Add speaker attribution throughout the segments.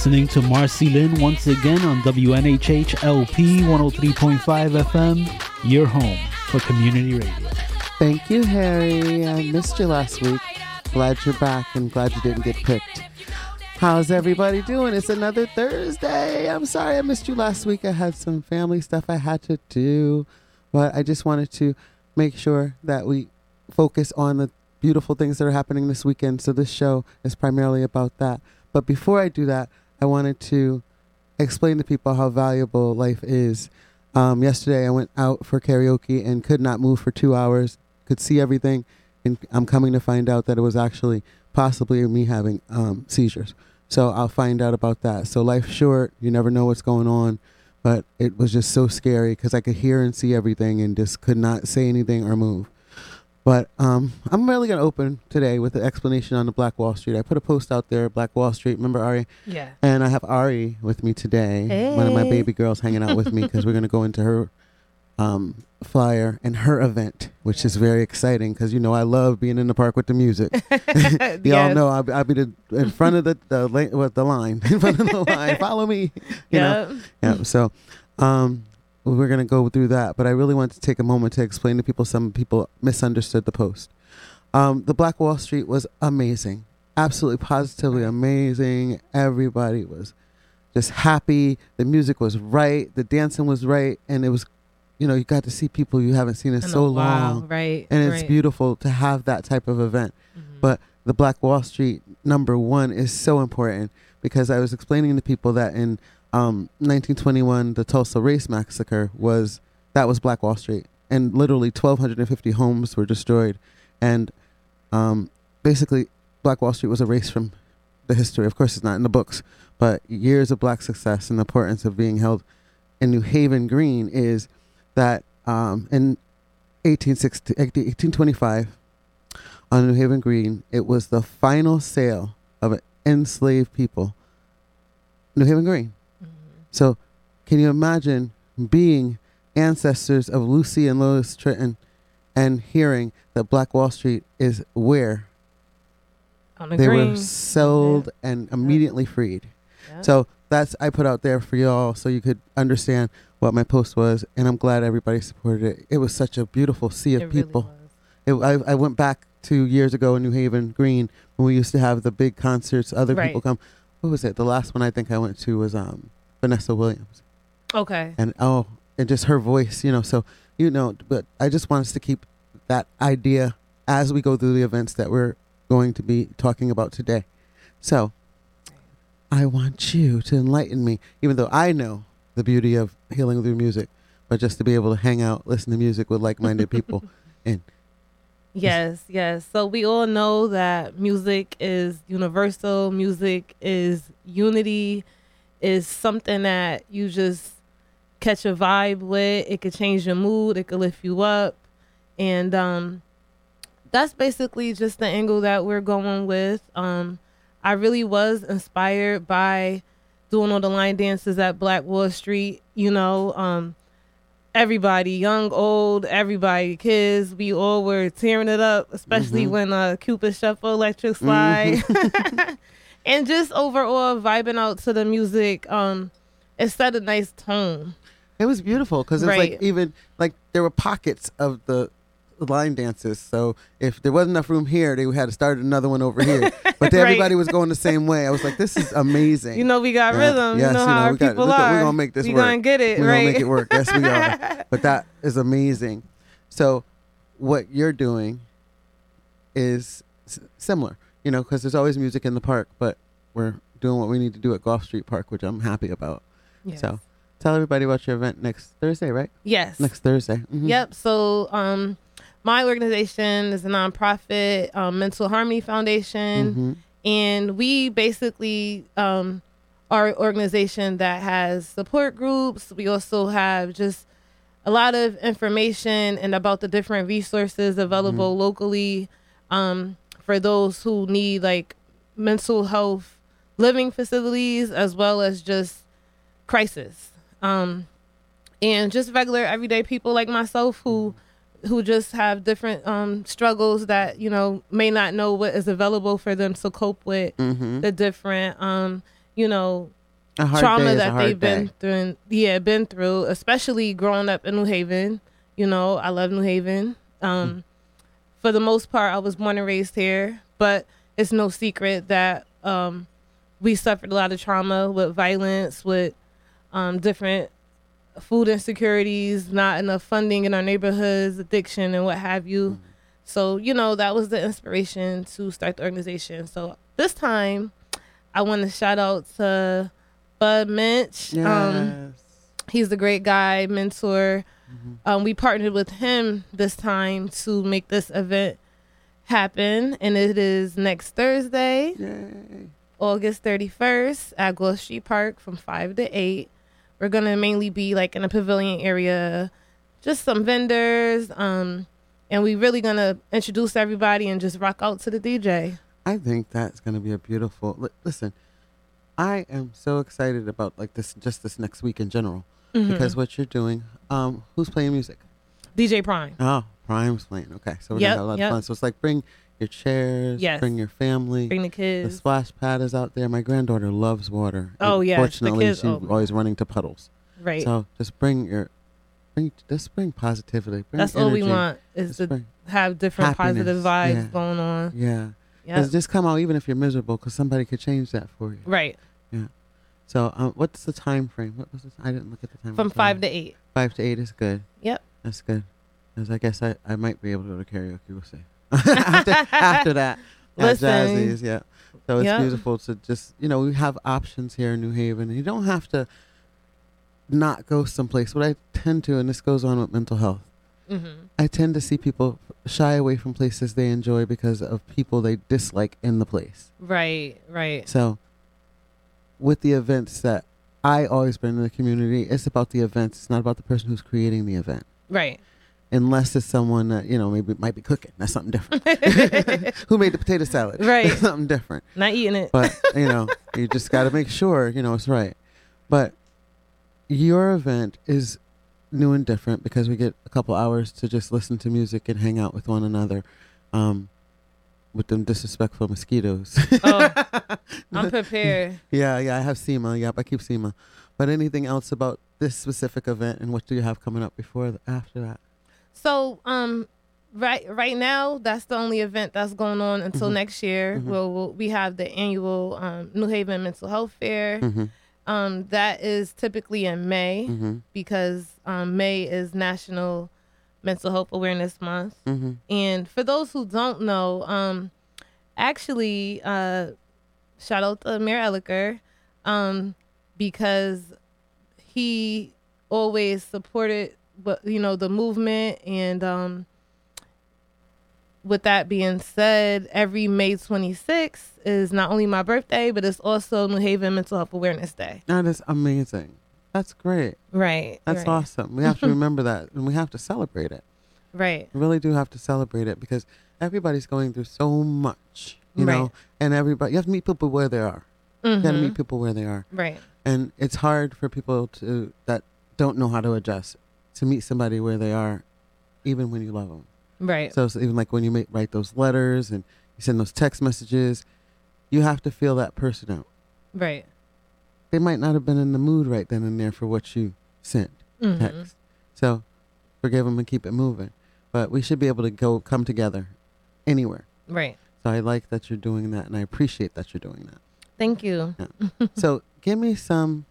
Speaker 1: Listening to MarceyLynn once again on WNHH LP 103.5 FM, your home for community radio.
Speaker 2: Thank you, Harry. I missed you last week. Glad you're back and glad you didn't get picked. How's everybody doing? It's another Thursday. I'm sorry I missed you last week. I had some family stuff I had to do, but I just wanted to make sure that we focus on the beautiful things that are happening this weekend. So this show is primarily about that. But before I do that, I wanted to explain to people how valuable life is. Um, yesterday, I went out for karaoke and could not move for two hours, could see everything, and I'm coming to find out that it was actually possibly me having um, seizures. So I'll find out about that. So life's short, you never know what's going on, but it was just so scary because I could hear and see everything and just could not say anything or move. But um, I'm really going to open today with an explanation on the Black Wall Street. I put a post out there, Black Wall Street. Remember Ari?
Speaker 3: Yeah.
Speaker 2: And I have Ari with me today, one of my baby girls hanging out with me because we're going to go into her um, flyer and her event, which is very exciting because, you know, I love being in the park with the music. Y'all
Speaker 3: Yes.
Speaker 2: know I'll, be- I'll be the, in front of the, the, la- what, the line, in front of the line. Follow me. You know? Yeah. So, um, we're gonna go through that, but I really want to take a moment to explain to people. Some people misunderstood the post. Um, the Black Wall Street was amazing, absolutely, positively amazing. Everybody was just happy. The music was right. The dancing was right, and it was, you know, you got to see people you haven't seen in
Speaker 3: In
Speaker 2: so
Speaker 3: while,
Speaker 2: long,
Speaker 3: Right.
Speaker 2: and it's
Speaker 3: right.
Speaker 2: beautiful to have that type of event.
Speaker 3: Mhm.
Speaker 2: But the Black Wall Street number one is so important because I was explaining to people that in um, 1921, the Tulsa Race Massacre was that was Black Wall Street, and literally 1,250 homes were destroyed, and um, basically Black Wall Street was erased from the history. Of course, it's not in the books, but years of black success and the importance of being held in New Haven Green is that um, in 1860, 1825 on New Haven Green, it was the final sale of enslaved people. New Haven Green. So, can you imagine being ancestors of Lucy and Lois Trenton and hearing that Black Wall Street is where
Speaker 3: the
Speaker 2: they
Speaker 3: green.
Speaker 2: were sold and immediately freed?
Speaker 3: Yep.
Speaker 2: So, that's I put out there for y'all so you could understand what my post was, and I'm glad everybody supported it. It was such a beautiful sea of
Speaker 3: It really
Speaker 2: people.
Speaker 3: was.
Speaker 2: It, I, I went back two years ago in New Haven Green when we used to have the big concerts. Other
Speaker 3: Right.
Speaker 2: people come. What was it? The last one I think I went to was um, Vanessa Williams,
Speaker 3: Okay.
Speaker 2: and oh, and just her voice, you know. So you know, but I just want us to keep that idea as we go through the events that we're going to be talking about today. So I want you to enlighten me, even though I know the beauty of healing through music, but just to be able to hang out, listen to music with like-minded people, and
Speaker 3: Yes, yes. So we all know that music is universal. Music is unity. Is something that you just catch a vibe with. It could change your mood. It could lift you up, and um, that's basically just the angle that we're going with. Um, I really was inspired by doing all the line dances at Black Wall Street. You know, um, everybody, young, old, everybody, kids, we all were tearing it up, especially
Speaker 2: Mhm.
Speaker 3: when uh Cupid Shuffle, Electric Slide. and just overall vibing out to the music. Um it set a nice tone.
Speaker 2: It was beautiful because it was like even like there were pockets of the line dances. So if there wasn't enough room here, they had to start another one over here. But
Speaker 3: Right.
Speaker 2: everybody was going the same way. I was like, this is amazing.
Speaker 3: You know we got
Speaker 2: Yeah.
Speaker 3: rhythm.
Speaker 2: Yes,
Speaker 3: you know
Speaker 2: you
Speaker 3: how
Speaker 2: know,
Speaker 3: our
Speaker 2: got-
Speaker 3: people
Speaker 2: we got-
Speaker 3: are.
Speaker 2: gonna make this
Speaker 3: we
Speaker 2: work.
Speaker 3: gonna get it,
Speaker 2: We're
Speaker 3: right?
Speaker 2: gonna make it work. Yes, we are. but that is amazing. So what you're doing is s- similar, you know, because there's always music in the park, but we're doing what we need to do at Goffe Street Park, which I'm happy about.
Speaker 3: Yes.
Speaker 2: So tell everybody about your event next Thursday, right?
Speaker 3: Yes.
Speaker 2: Next Thursday. Mhm.
Speaker 3: Yep. So, um, my organization is a nonprofit, um, Mental Harmony Foundation,
Speaker 2: Mhm.
Speaker 3: and we basically um, are an organization that has support groups. We also have just a lot of information and about the different resources available locally um, for those who need like mental health living facilities as well as just crisis. Um, and just regular everyday people like myself who who just have different um struggles that you know may not know what is available for them to cope with
Speaker 2: Mhm.
Speaker 3: the different um you know,
Speaker 2: A hard day
Speaker 3: trauma that they've been
Speaker 2: day.
Speaker 3: through. Yeah, been through, especially growing up in New Haven. You know, I love New Haven. Um. For the most part, I was born and raised here, but it's no secret that um, we suffered a lot of trauma with violence, with um, different food insecurities, not enough funding in our neighborhoods, addiction, and what have you.
Speaker 2: Mm-hmm.
Speaker 3: So, you know, that was the inspiration to start the organization. So this time, I want to shout out to Bud Minch.
Speaker 2: Yes.
Speaker 3: Um, he's a great guy, mentor.
Speaker 2: Mhm.
Speaker 3: Um, we partnered with him this time to make this event happen, and it is next Thursday,
Speaker 2: Yay.
Speaker 3: August 31st at Goffe Street Park from 5 to 8. We're going to mainly be like in a pavilion area, just some vendors, um, and we really going to introduce everybody and just rock out to the DJ.
Speaker 2: I think that's going to be a beautiful. Li- listen, I am so excited about like this, just this next week in general,
Speaker 3: Mhm.
Speaker 2: because what you're doing. Um, who's playing music?
Speaker 3: DJ Prime.
Speaker 2: Oh, Prime's playing. Okay, so we're
Speaker 3: Yep,
Speaker 2: gonna have a lot
Speaker 3: yep.
Speaker 2: of fun. So it's like bring your chairs,
Speaker 3: Yes.
Speaker 2: bring your family.
Speaker 3: Bring the kids.
Speaker 2: the splash pad is out there. My granddaughter loves water.
Speaker 3: Oh, yeah,
Speaker 2: Fortunately,
Speaker 3: kids-
Speaker 2: she's
Speaker 3: oh,
Speaker 2: always running to puddles.
Speaker 3: Right.
Speaker 2: So just bring your, bring just bring positivity. Bring
Speaker 3: That's all we want is
Speaker 2: Just
Speaker 3: to
Speaker 2: bring-
Speaker 3: have different
Speaker 2: Happiness,
Speaker 3: positive vibes
Speaker 2: yeah.
Speaker 3: going on.
Speaker 2: yeah.
Speaker 3: Yeah.
Speaker 2: 'Cause Just come out even if you're miserable, because somebody could change that for you.
Speaker 3: Right.
Speaker 2: So, um, what's the time frame? What was this? I didn't look at the time.
Speaker 3: From five to eight.
Speaker 2: five to eight is good.
Speaker 3: Yep.
Speaker 2: That's good. 'Cause I guess I, I might be able to go to karaoke. We'll see. after, after that, at
Speaker 3: Listen.
Speaker 2: Jazzy's, yeah. So it's
Speaker 3: Yep.
Speaker 2: beautiful to just you know we have options here in New Haven. You don't have to not go someplace. What I tend to, and this goes on with mental health,
Speaker 3: Mm-hmm.
Speaker 2: I tend to see people shy away from places they enjoy because of people they dislike in the place.
Speaker 3: Right. Right.
Speaker 2: So, with the events that I always bring in the community, it's about the events. It's not about the person who's creating the event.
Speaker 3: Right.
Speaker 2: Unless it's someone that you know maybe might be cooking. That's something different. Who made the potato salad?
Speaker 3: Right.
Speaker 2: That's something different.
Speaker 3: Not eating it.
Speaker 2: But you know, you just got to make sure you know it's right. But your event is new and different because we get a couple hours to just listen to music and hang out with one another. Um, with them disrespectful mosquitoes.
Speaker 3: Oh, I'm prepared.
Speaker 2: Yeah, yeah, I have SEMA. Yep, I keep SEMA. But anything else about this specific event and what do you have coming up before after that?
Speaker 3: So, um, right right now, that's the only event that's going on until
Speaker 2: Mhm.
Speaker 3: next year.
Speaker 2: Mhm.
Speaker 3: We'll, we'll we have the annual um, New Haven Mental Health Fair.
Speaker 2: Mm-hmm.
Speaker 3: Um, that is typically in May
Speaker 2: Mm-hmm.
Speaker 3: because um, May is National Mental Health Awareness Month.
Speaker 2: Mm-hmm.
Speaker 3: And for those who don't know, um, actually, uh, shout out to Mayor Elicker, um, because he always supported, but you know, the movement. And um, with that being said, every May 26th is not only my birthday, but it's also New Haven Mental Health Awareness Day.
Speaker 2: Now That is amazing. That's great.
Speaker 3: Right.
Speaker 2: That's
Speaker 3: right,
Speaker 2: awesome. We have to remember that and we have to celebrate it.
Speaker 3: Right.
Speaker 2: We really do have to celebrate it because everybody's going through so much, you
Speaker 3: Right.
Speaker 2: know, and everybody, you have to meet people where they are. You got to meet mm-hmm. people where they are.
Speaker 3: Right.
Speaker 2: And it's hard for people to, that don't know how to adjust, to meet somebody where they are, even when you love them.
Speaker 3: Right.
Speaker 2: So it's even like when you make, write those letters and you send those text messages, you have to feel that person out.
Speaker 3: Right.
Speaker 2: They might not have been in the mood right then and there for what you sent
Speaker 3: Mhm.
Speaker 2: text. So forgive them and keep it moving. But we should be able to go come together anywhere.
Speaker 3: Right.
Speaker 2: So I like that you're doing that and I appreciate that you're doing that.
Speaker 3: Thank you.
Speaker 2: so give me some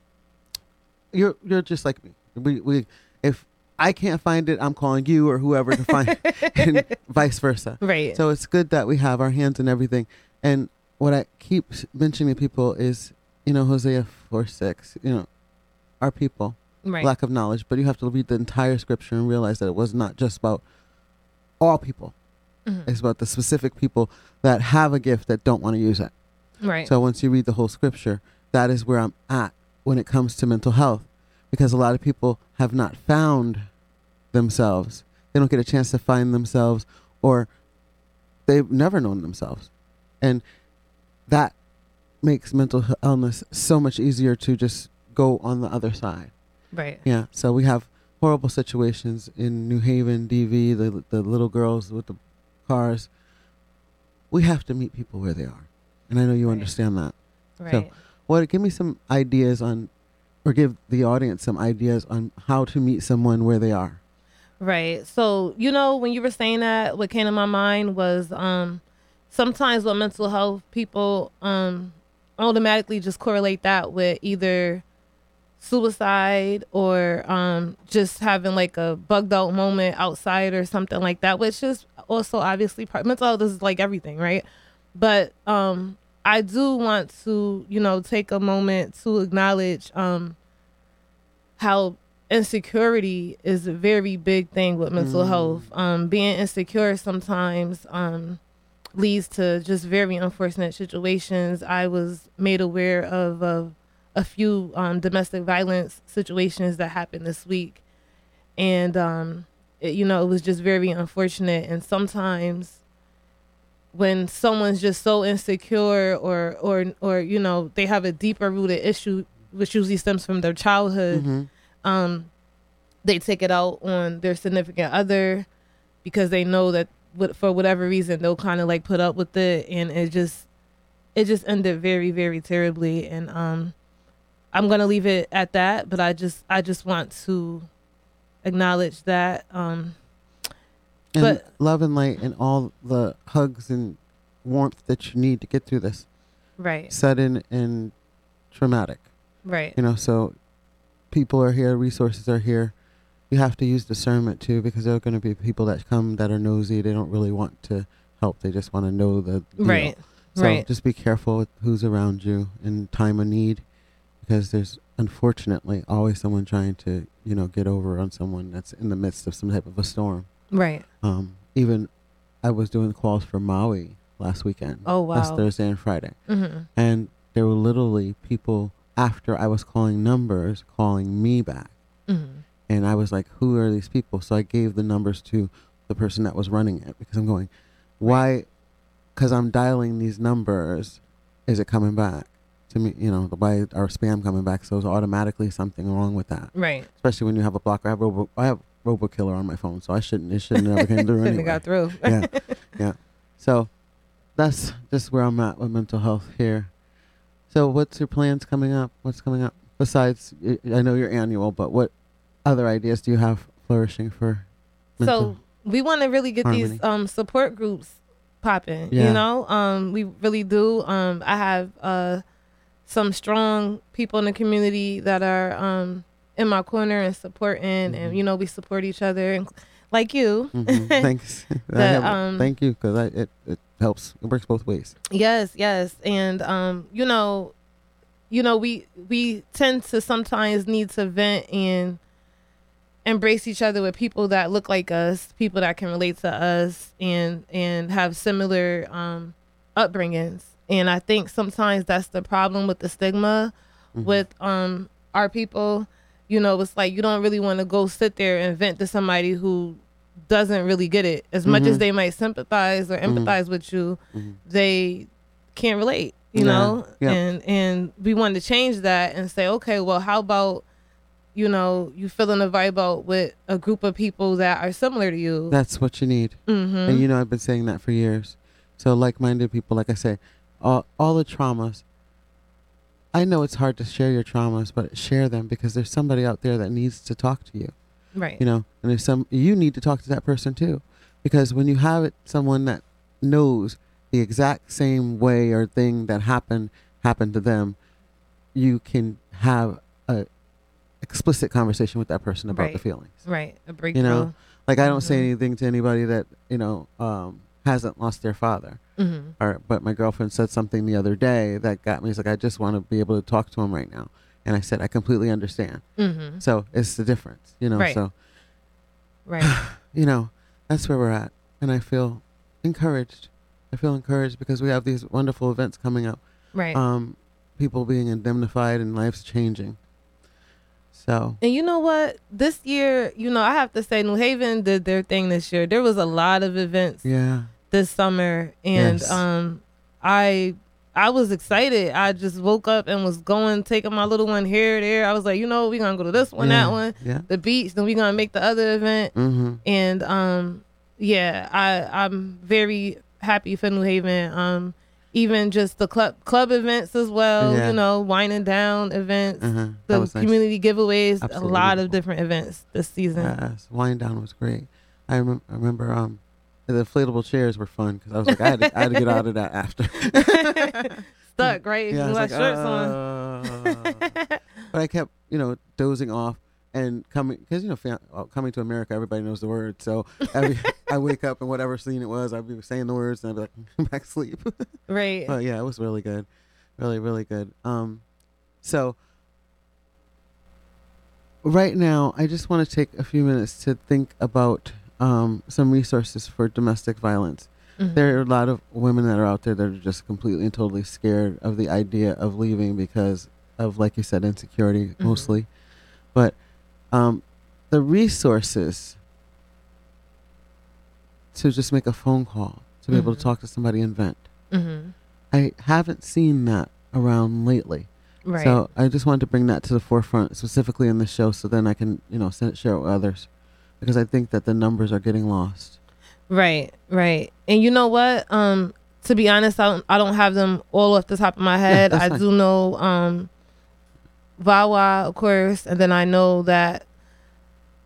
Speaker 2: you're you're just like me. We we if I can't find it, I'm calling you or whoever to find it, and vice versa.
Speaker 3: Right.
Speaker 2: So it's good that we have our hands in everything. And what I keep mentioning to people is, you know, Hosea 4 6, you know, our people,
Speaker 3: right.
Speaker 2: lack of knowledge, but you have to read the entire scripture and realize that it was not just about all people.
Speaker 3: Mhm.
Speaker 2: It's about the specific people that have a gift that don't want to use it.
Speaker 3: Right.
Speaker 2: So once you read the whole scripture, that is where I'm at when it comes to mental health. Because a lot of people have not found themselves. They don't get a chance to find themselves or they've never known themselves. And that makes mental illness so much easier to just go on the other side.
Speaker 3: right.
Speaker 2: Yeah. So we have horrible situations in New Haven, DV, the the little girls with the cars. We have to meet people where they are. And I know you
Speaker 3: Right.
Speaker 2: understand that
Speaker 3: Right.
Speaker 2: So, what? Give me some ideas on, or give the audience some ideas on how to meet someone where they are.
Speaker 3: Right. So, you know, when you were saying that, what came to my mind was um sometimes with mental health, people um automatically just correlate that with either suicide or um just having like a bugged out moment outside or something like that, which is also obviously part mental health is like everything, right? But um I do want to, you know, take a moment to acknowledge um how insecurity is a very big thing with mental
Speaker 2: Mm.
Speaker 3: health. Um, being insecure sometimes um, leads to just very unfortunate situations. I was made aware of a, a few um, domestic violence situations that happened this week, and um, it, you know it was just very unfortunate. And sometimes when someone's just so insecure or or or you know they have a deeper rooted issue which usually stems from their childhood
Speaker 2: hmm
Speaker 3: um they take it out on their significant other because they know that for whatever reason they'll kind of like put up with it and it just it just ended very very terribly and um i'm gonna leave it at that but i just i just want to acknowledge that um
Speaker 2: And
Speaker 3: But-
Speaker 2: love and light and all the hugs and warmth that you need to get through this
Speaker 3: right
Speaker 2: sudden and traumatic.
Speaker 3: right
Speaker 2: You know, so people are here, resources are here. You have to use discernment too, because there are going to be people that come that are nosy. They don't really want to help. They just want to know the deal.
Speaker 3: right
Speaker 2: So
Speaker 3: right
Speaker 2: just be careful with who's around you in time of need, because there's unfortunately always someone trying to you know get over on someone that's in the midst of some type of a storm.
Speaker 3: right
Speaker 2: Um, even I was doing calls for Maui last weekend.
Speaker 3: oh wow!
Speaker 2: Last Thursday and Friday,
Speaker 3: hmm
Speaker 2: and there were literally people after I was calling numbers calling me back.
Speaker 3: hmm
Speaker 2: And I was like, who are these people? So I gave the numbers to the person that was running it because I'm going, why? Because I'm dialing these numbers, is it coming back to me? You know, why are spam coming back? So it's automatically something wrong with that.
Speaker 3: right
Speaker 2: Especially when you have a blocker. I have Robo, I have RoboKiller on my phone, so I shouldn't. It shouldn't have came through
Speaker 3: Shouldn't
Speaker 2: anyway.
Speaker 3: have got through
Speaker 2: yeah, yeah. So that's just where I'm at with mental health here. So what's your plans coming up? What's coming up besides? I know your annual, but what other ideas do you have flourishing for?
Speaker 3: So we want to really get
Speaker 2: harmony.
Speaker 3: these um support groups popping.
Speaker 2: Yeah.
Speaker 3: You know, um, we really do. Um, I have uh some strong people in the community that are um in my corner and supporting,
Speaker 2: Mhm.
Speaker 3: and you know we support each other, and like you.
Speaker 2: Mhm. Thanks.
Speaker 3: The,
Speaker 2: have-
Speaker 3: um,
Speaker 2: thank you because it it helps. It works both ways.
Speaker 3: Yes, yes, and um, you know, you know, we we tend to sometimes need to vent and embrace each other with people that look like us, people that can relate to us, and and have similar um upbringings. And I think sometimes that's the problem with the stigma
Speaker 2: Mhm.
Speaker 3: with um our people. You know, it's like you don't really want to go sit there and vent to somebody who doesn't really get it as much as
Speaker 2: Mhm.
Speaker 3: they might sympathize or
Speaker 2: Mhm.
Speaker 3: empathize with you
Speaker 2: Mhm.
Speaker 3: they can't relate you
Speaker 2: Yeah,
Speaker 3: know
Speaker 2: yeah.
Speaker 3: and and we wanted to change that and say okay well how about you know you feeling a vibe out with a group of people that are similar to you
Speaker 2: That's what you need.
Speaker 3: mm-hmm.
Speaker 2: And you know, I've been saying that for years. So, like minded people, like I say, all, all the traumas, I know it's hard to share your traumas, but share them because there's somebody out there that needs to talk to you,
Speaker 3: right
Speaker 2: you know, and there's some, you need to talk to that person too. Because when you have it, someone that knows the exact same way or thing that happened, happened to them, you can have a explicit conversation with that person about the feelings.
Speaker 3: right a breakthrough
Speaker 2: know, Like I don't say
Speaker 3: Mhm.
Speaker 2: anything to anybody that you know um, hasn't lost their father.
Speaker 3: mm-hmm.
Speaker 2: Or but my girlfriend said something the other day that got me. It's like I just want to be able to talk to him right now. And I said I completely understand.
Speaker 3: Mm-hmm.
Speaker 2: So it's the difference, you know.
Speaker 3: Right.
Speaker 2: So
Speaker 3: right
Speaker 2: you know that's where we're at, and I feel encouraged. I feel encouraged because we have these wonderful events coming up.
Speaker 3: right
Speaker 2: Um, people being indemnified and lives changing. So
Speaker 3: and you know what this year you know i have to say new haven did their thing this year there was a lot of events
Speaker 2: yeah,
Speaker 3: this summer and
Speaker 2: Yes.
Speaker 3: um I I was excited. I just woke up and was going taking my little one here there. I was like, you know, we're gonna go to this one,
Speaker 2: yeah,
Speaker 3: that one,
Speaker 2: Yeah.
Speaker 3: the beach, then we're gonna make the other event.
Speaker 2: Mm-hmm.
Speaker 3: And um yeah, I I'm very happy for New Haven. Um even just the club club events as well.
Speaker 2: Yeah.
Speaker 3: You know, winding down events,
Speaker 2: Uh-huh.
Speaker 3: The
Speaker 2: was nice.
Speaker 3: community giveaways,
Speaker 2: Absolutely
Speaker 3: a lot of different events this season.
Speaker 2: Yes, wind down was great. I, rem- I remember um, the inflatable chairs were fun because I was like, I had, to, I had to get out of that after.
Speaker 3: Stuck, right?
Speaker 2: yeah,
Speaker 3: you
Speaker 2: like,
Speaker 3: shirts on.
Speaker 2: "Uh." but I kept, you know, dozing off and coming because you know, uh, coming to America, everybody knows the words. So every, I wake up and whatever scene it was, I'd be saying the words and I'd be like, back to sleep.
Speaker 3: right.
Speaker 2: but yeah, it was really good, really, really good. Um, so right now, I just want to take a few minutes to think about um, some resources for domestic violence.
Speaker 3: Mhm.
Speaker 2: There are a lot of women that are out there that are just completely and totally scared of the idea of leaving because of, like you said, insecurity
Speaker 3: Mhm.
Speaker 2: mostly. But um, the resources to just make a phone call, to be able to
Speaker 3: Mhm.
Speaker 2: talk to somebody and vent.
Speaker 3: Mhm.
Speaker 2: I haven't seen that around lately.
Speaker 3: Right.
Speaker 2: So I just wanted to bring that to the forefront, specifically in the show, so then I can, you know, send, share it with others, because I think that the numbers are getting lost.
Speaker 3: Right, right. And you know what? Um, to be honest, I don't, I don't have them all off the top of my head.
Speaker 2: that's
Speaker 3: I
Speaker 2: fine.
Speaker 3: do know um Vawa, of course, and then I know that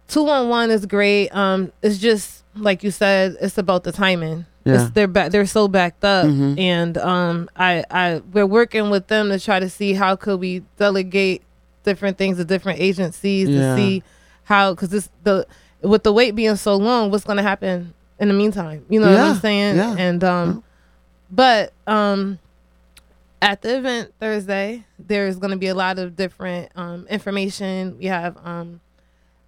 Speaker 3: two on one is great. Um, it's just like you said, it's about the timing.
Speaker 2: Yeah.
Speaker 3: It's, they're back. They're so backed up,
Speaker 2: Mhm.
Speaker 3: and um, I, I, we're working with them to try to see how could we delegate different things to different agencies
Speaker 2: Yeah.
Speaker 3: to see how, because this the with the wait being so long, what's going to happen in the meantime? You know what I'm saying?
Speaker 2: yeah.
Speaker 3: And um, but um, at the event Thursday, there's going to be a lot of different um information. We have um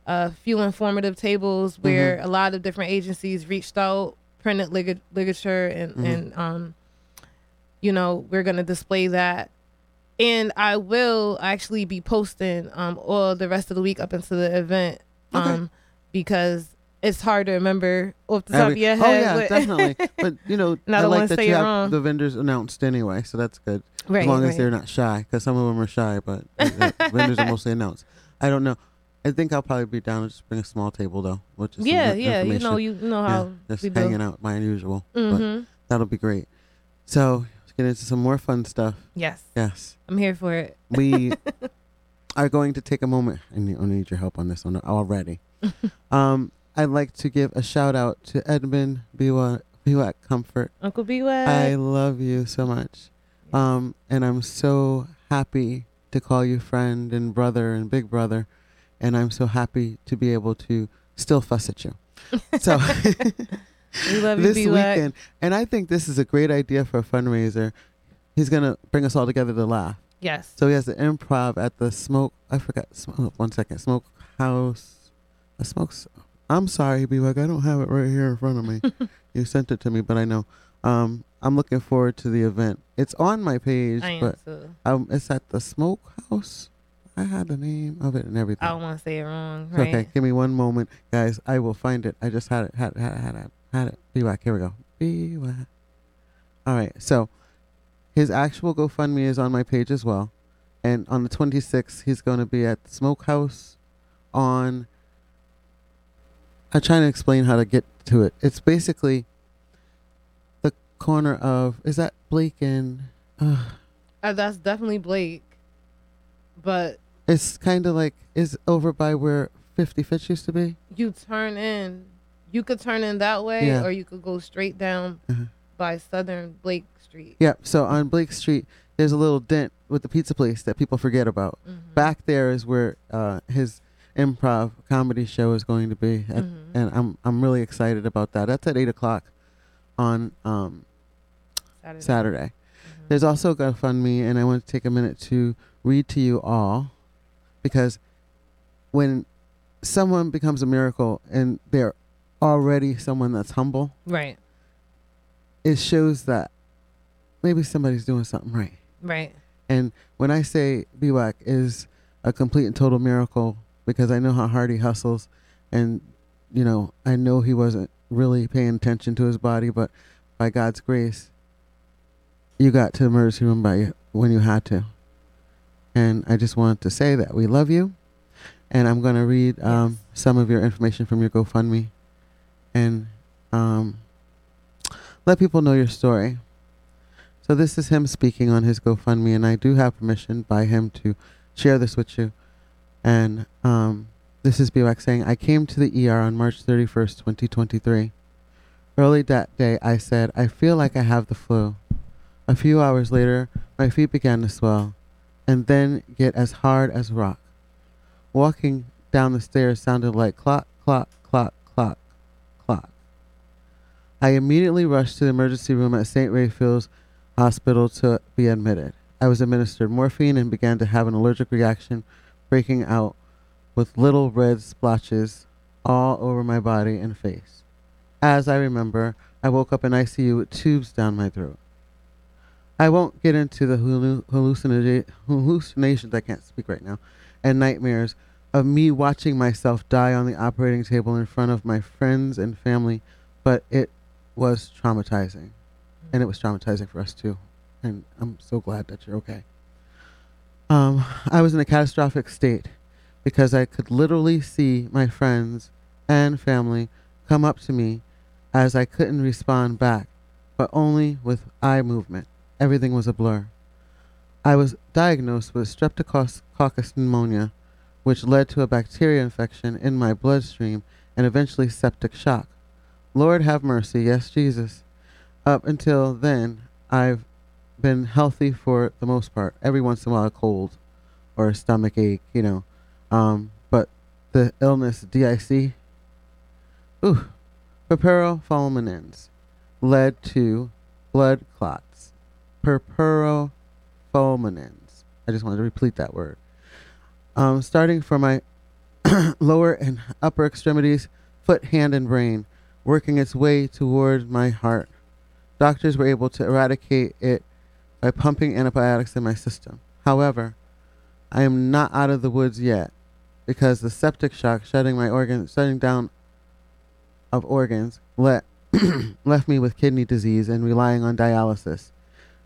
Speaker 3: a few informative tables where
Speaker 2: Mm-hmm.
Speaker 3: a lot of different agencies reached out, printed lig- ligature, and
Speaker 2: Mhm.
Speaker 3: and um, you know, we're gonna display that. And I will actually be posting um all the rest of the week up into the event,
Speaker 2: Okay.
Speaker 3: um, because it's hard to remember off the top of your
Speaker 2: oh
Speaker 3: head.
Speaker 2: yeah,
Speaker 3: but-
Speaker 2: definitely. But you know,
Speaker 3: I
Speaker 2: like that you have
Speaker 3: wrong.
Speaker 2: the vendors announced anyway, so that's good.
Speaker 3: right,
Speaker 2: as long as they're not shy, because some of them are shy, but vendors are mostly announced. I don't know. I think I'll probably be down to just bring a small table though, which is
Speaker 3: yeah, yeah. You know, you know
Speaker 2: yeah,
Speaker 3: how
Speaker 2: just
Speaker 3: we do.
Speaker 2: hanging out, my usual. But
Speaker 3: hmm
Speaker 2: that'll be great. So let's get into some more fun stuff.
Speaker 3: Yes,
Speaker 2: Yes,
Speaker 3: I'm here for it.
Speaker 2: we are going to take a moment. I need, I need your help on this one already. um, I'd like to give a shout out to Edmund Biwa Biwak Comfort.
Speaker 3: Uncle B Way.
Speaker 2: I love you so much. Um, and I'm so happy to call you friend and brother and big brother. And I'm so happy to be able to still fuss at you. So
Speaker 3: we love you,
Speaker 2: this
Speaker 3: B
Speaker 2: weekend, and I think this is a great idea for a fundraiser. He's gonna bring us all together to laugh.
Speaker 3: Yes.
Speaker 2: So he has the improv at the smoke. I forgot. Smoke, one second. Smoke house. A smokes. I'm sorry, Be like, I don't have it right here in front of me. you sent it to me, but I know. Um, I'm looking forward to the event. It's on my page,
Speaker 3: I
Speaker 2: but um, it's at the smoke house. I had the name of it and everything.
Speaker 3: I don't want to say it wrong. Right.
Speaker 2: Okay, give me one moment, guys. I will find it. I just had it. Had it. Had it. Had it. Had it. Here we go. Be back. All right. So, his actual GoFundMe is on my page as well, and on the 26th, he's going to be at the Smokehouse. On. I'm trying to explain how to get to it. It's basically the corner of is that Blake and. Uh,
Speaker 3: Uh, that's definitely Blake. But
Speaker 2: it's kind of like is over by where 50 Fitch used to be.
Speaker 3: you turn in. You could turn in that way,
Speaker 2: Yeah.
Speaker 3: or you could go straight down
Speaker 2: Uh-huh.
Speaker 3: by Southern Blake Street.
Speaker 2: Yeah, so on Blake Street, there's a little dent with the pizza place that people forget about.
Speaker 3: Mhm.
Speaker 2: Back there is where uh, his improv comedy show is going to be, at,
Speaker 3: Mhm.
Speaker 2: and I'm I'm really excited about that. That's at eight o'clock on um,
Speaker 3: Saturday.
Speaker 2: Saturday.
Speaker 3: Mhm.
Speaker 2: There's also a GoFundMe, and I want to take a minute to read to you all, because when someone becomes a miracle and they're already someone that's humble,
Speaker 3: Right.
Speaker 2: it shows that maybe somebody's doing something right.
Speaker 3: Right.
Speaker 2: And when I say BWAC is a complete and total miracle, because I know how hard he hustles, and you know I know he wasn't really paying attention to his body, but by God's grace, you got to the emergency room by when you had to. And I just wanted to say that we love you, and I'm gonna read um, some of your information from your GoFundMe, and um, let people know your story. So this is him speaking on his GoFundMe, and I do have permission by him to share this with you. And um, this is BWAC saying, I came to the ER on March 31st, 2023. Early that day, I said, I feel like I have the flu. A few hours later, my feet began to swell and then get as hard as rock. Walking down the stairs sounded like clock, clock, clock, clock, clock. I immediately rushed to the emergency room at St. Raphael's Hospital to be admitted. I was administered morphine and began to have an allergic reaction, breaking out with little red splotches all over my body and face. As I remember, I woke up in ICU with tubes down my throat. I won't get into the hallucina- hallucinations, I can't speak right now, and nightmares of me watching myself die on the operating table in front of my friends and family, but it was traumatizing. And it was traumatizing for us too. And I'm so glad that you're okay. Um, I was in a catastrophic state because I could literally see my friends and family come up to me as I couldn't respond back, but only with eye movement. Everything was a blur. I was diagnosed with streptococcus pneumonia, which led to a bacteria infection in my bloodstream and eventually septic shock. Lord have mercy, yes, Jesus. Up until then, I've been healthy for the most part. Every once in a while, a cold or a stomach ache, you know. Um, but the illness, DIC, ooh, led to blood clots. Fulminans. I just wanted to repeat that word. Um, starting from my lower and upper extremities, foot, hand, and brain, working its way toward my heart. Doctors were able to eradicate it by pumping antibiotics in my system. However, I am not out of the woods yet because the septic shock shutting my organs, shutting down of organs, let left me with kidney disease and relying on dialysis,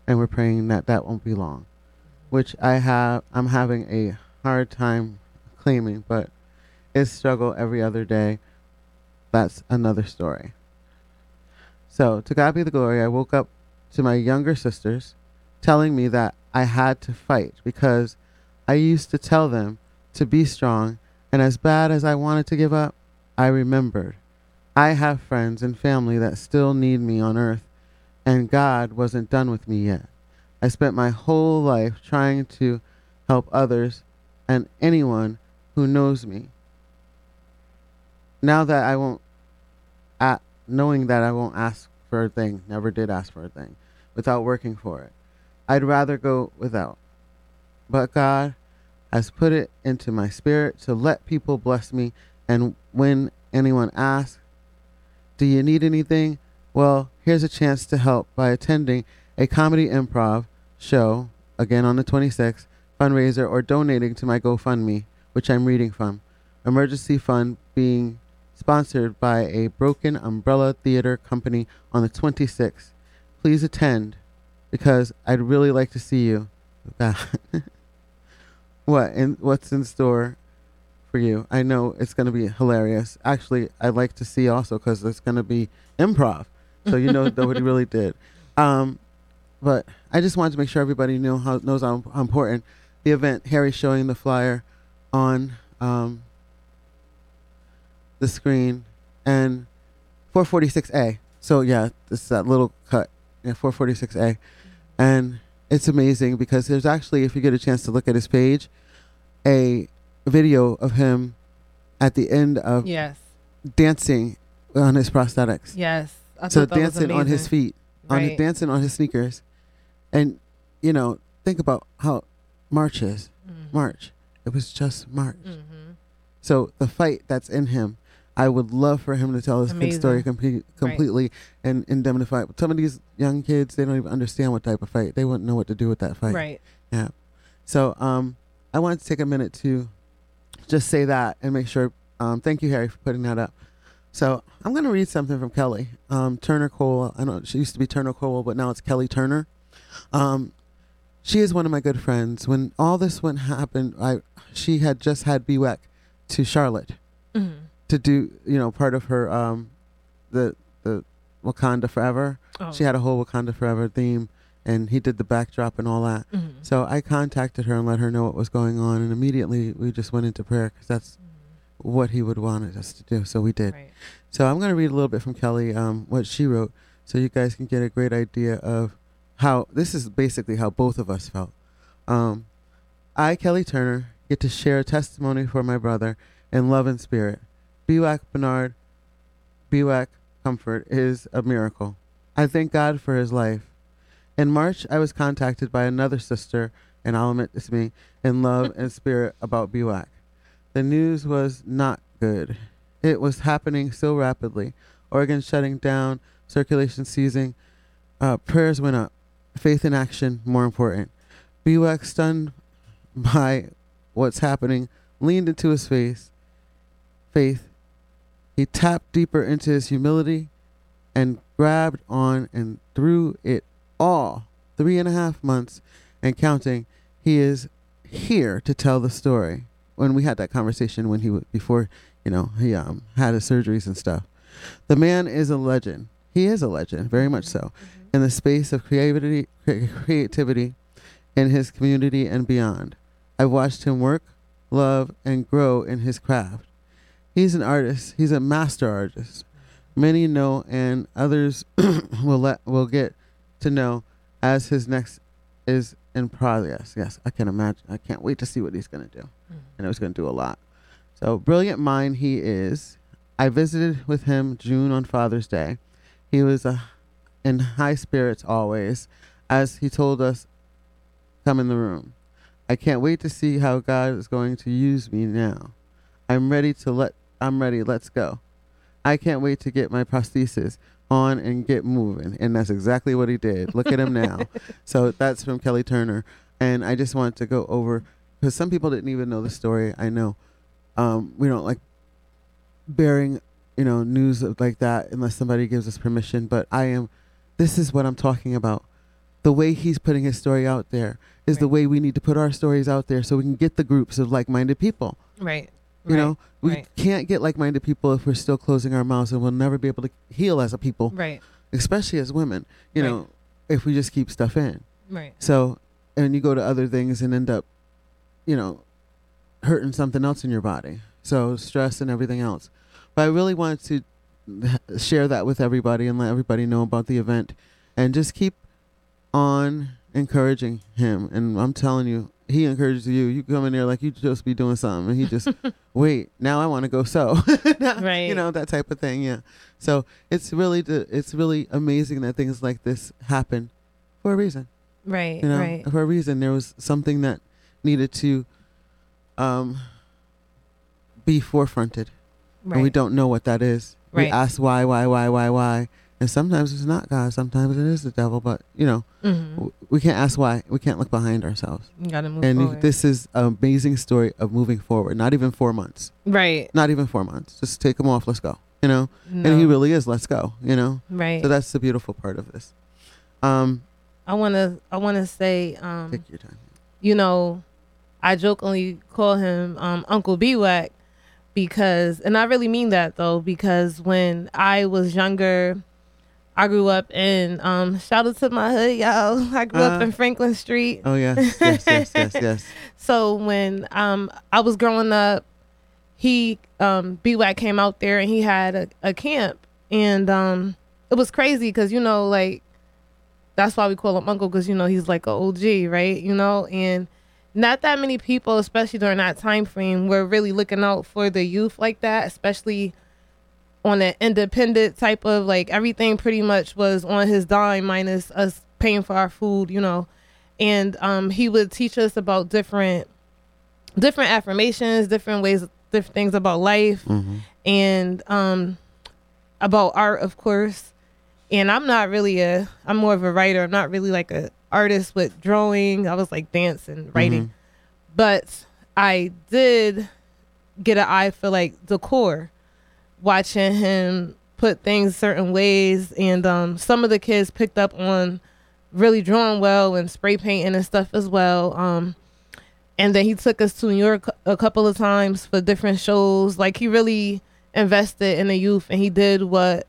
Speaker 2: and we're praying that that won't be long, which I have. I'm having a hard time claiming, but it's struggle every other day. That's another story. So to God be the glory. I woke up to my younger sisters telling me that I had to fight because I used to tell them to be strong, and as bad as I wanted to give up, I remembered I have friends and family that still need me on earth, and God wasn't done with me yet. I spent my whole life trying to help others and anyone who knows me. Now that I won't, at, knowing that I won't ask for a thing, never did ask for a thing, without working for it, I'd rather go without. But God has put it into my spirit to let people bless me, and when anyone asks, Do you need anything? Well, here's a chance to help by attending a comedy improv show, again on the 26th, fundraiser, or donating to my GoFundMe, which I'm reading from. Emergency fund being sponsored by a Broken Umbrella Theater Company on the 26th. Please attend because I'd really like to see you. what and what's in store for you? I know it's going to be hilarious. Actually, I'd like to see also because it's going to be improv, so you know nobody really did. Um, but I just wanted to make sure everybody knew how knows how, important the event. Harry showing the flyer on um, the screen and 446A. So yeah, this is that little cut. Yeah, 446A, and it's amazing because there's actually, if you get a chance to look at his page, a video of him at the end of
Speaker 3: yes
Speaker 2: dancing on his prosthetics.
Speaker 3: Yes,
Speaker 2: I so dancing on his feet, on his, dancing on his sneakers, and you know, think about how March is. Mm-hmm. March. It was just March. Mm-hmm. So the fight that's in him I would love for him to tell his kid story com- completely right. and indemnify. Some of these young kids, they don't even understand what type of fight. They wouldn't know what to do with that fight.
Speaker 3: Right.
Speaker 2: Yeah. So um, I wanted to take a minute to just say that and make sure. Um, thank you, Harry, for putting that up. So I'm going to read something from Kelly um, Turner Cole. I know she used to be Turner Cole, but now it's Kelly Turner. Um, she is one of my good friends. When all this went happened, I she had just had BWEC to Charlotte. Mm-hmm to do you know part of her um the the Wakanda Forever. Oh. She had a whole Wakanda Forever theme, and he did the backdrop and all that.
Speaker 3: Mhm.
Speaker 2: So I contacted her and let her know what was going on, and immediately we just went into prayer because that's what he would wanted us to do. So we did.
Speaker 3: Right.
Speaker 2: So I'm going to read a little bit from Kelly, um, what she wrote, so you guys can get a great idea of how this is basically how both of us felt. Um, I, Kelly Turner, get to share a testimony for my brother in love and spirit. Biwak Bernard, Biwak Comfort is a miracle. I thank God for his life. In March, I was contacted by another sister, and I'll admit me, in love and spirit about Biwak. The news was not good. It was happening so rapidly. Oregon shutting down, circulation ceasing. Uh, prayers went up. Faith in action, more important. Biwak, stunned by what's happening, leaned into his face. Faith. He tapped deeper into his humility and grabbed on and through it all. Three and a half months and counting. He is here to tell the story. When we had that conversation when he w- before you know he um had his surgeries and stuff. The man is a legend. He is a legend, very much so, in the space of creativity, creativity, in his community and beyond. I've watched him work, love, and grow in his craft. He's an artist. He's a master artist. Many know, and others will let will get to know as his next is in progress. Yes, I can imagine. I can't wait to see what he's gonna do. I know he's gonna do a lot. So brilliant mind he is. I visited with him June on Father's Day. He was uh, in high spirits always, as he told us, "Come in the room." I can't wait to see how God is going to use me now. I'm ready to let. I'm ready. Let's go. I can't wait to get my prosthesis on and get moving. And that's exactly what he did. Look at him now. So that's from Kelly Turner. And I just wanted to go over because some people didn't even know the story. I know um, we don't like bearing, you know, news like that unless somebody gives us permission. But I am, this is what I'm talking about. The way he's putting his story out there is the way we need to put our stories out there so we can get the groups of like minded people.
Speaker 3: Right.
Speaker 2: You
Speaker 3: right,
Speaker 2: know, we
Speaker 3: right.
Speaker 2: can't get like minded people if we're still closing our mouths and we'll never be able to heal as a people,
Speaker 3: Right.
Speaker 2: especially as women, you
Speaker 3: Right.
Speaker 2: know, if we just keep stuff in.
Speaker 3: Right.
Speaker 2: So, and you go to other things and end up, you know, hurting something else in your body. So, stress and everything else. But I really wanted to share that with everybody and let everybody know about the event and just keep on encouraging him. And I'm telling you, he encourages you. You come in there like you just be doing something, and he just wait. Now I want to go so, Now-
Speaker 3: Right.
Speaker 2: You know that type of thing. Yeah. So it's really the, it's really amazing that things like this happen for a reason
Speaker 3: Right.
Speaker 2: you know
Speaker 3: right.
Speaker 2: for a reason there was something that needed to um be forefronted
Speaker 3: Right.
Speaker 2: and we don't know what that is
Speaker 3: Right.
Speaker 2: we ask why why why why why and sometimes it's not god sometimes it is the devil but you know
Speaker 3: Mhm.
Speaker 2: we can't ask why we can't look behind ourselves
Speaker 3: You gotta move
Speaker 2: and
Speaker 3: forward.
Speaker 2: this is an amazing story of moving forward not even four months
Speaker 3: right.
Speaker 2: not even four months just take them off let's go you know
Speaker 3: No.
Speaker 2: and he really is let's go you know
Speaker 3: right.
Speaker 2: so that's the beautiful part of this um
Speaker 3: I wanna. I wanna say. Um.
Speaker 2: take your time
Speaker 3: you know, I jokingly call him um, Uncle Bewak because, and I really mean that though, because when I was younger, I grew up in, um, shout out to my hood, y'all. I grew up
Speaker 2: Uh,
Speaker 3: in Franklin Street.
Speaker 2: oh yes yes yes yes yes
Speaker 3: So when um, I was growing up, he, um, BWAC came out there and he had a, a camp. And um, it was crazy because, you know, like, that's why we call him uncle because, you know, he's like a OG, right? You know, and not that many people, especially during that time frame, were really looking out for the youth like that, especially on an independent type of like everything pretty much was on his dime minus us paying for our food, you know. And um he would teach us about different different affirmations, different ways different things about life
Speaker 2: hmm
Speaker 3: and um about art of course. And I'm not really a I'm more of a writer. I'm not really like a artist with drawing. I was like dance and writing.
Speaker 2: Mhm.
Speaker 3: But I did get an eye for like decor, watching him put things certain ways, and um, some of the kids picked up on really drawing well and spray painting and stuff as well. Um, and then he took us to New York a couple of times for different shows. Like he really invested in the youth, and he did what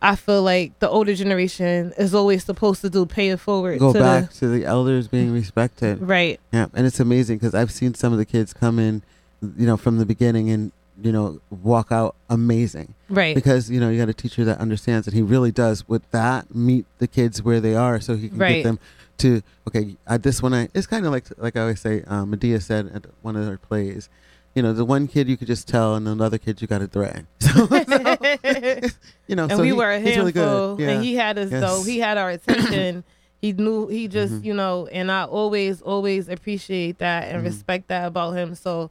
Speaker 3: I feel like the older generation is always supposed to do pay it forward.
Speaker 2: Go
Speaker 3: to
Speaker 2: back
Speaker 3: the,
Speaker 2: to the elders being respected.
Speaker 3: right.
Speaker 2: Yeah, and it's amazing because I've seen some of the kids come in, you know, from the beginning and you know walk out amazing
Speaker 3: Right.
Speaker 2: because you know you got a teacher that understands and he really does with that meet the kids where they are so he can
Speaker 3: Right.
Speaker 2: get them to okay uh, this one I it's kind of like like I always say um, Madea said at one of her plays you know the one kid you could just tell and the other kid you got to drag so, so, you know
Speaker 3: and
Speaker 2: so
Speaker 3: we
Speaker 2: he-
Speaker 3: were a
Speaker 2: he's really
Speaker 3: handful,
Speaker 2: good. yeah.
Speaker 3: and he had us
Speaker 2: Yes.
Speaker 3: though. He had our attention. he knew he just
Speaker 2: Mhm.
Speaker 3: you know, and I always always appreciate that and
Speaker 2: Mhm.
Speaker 3: respect that about him. So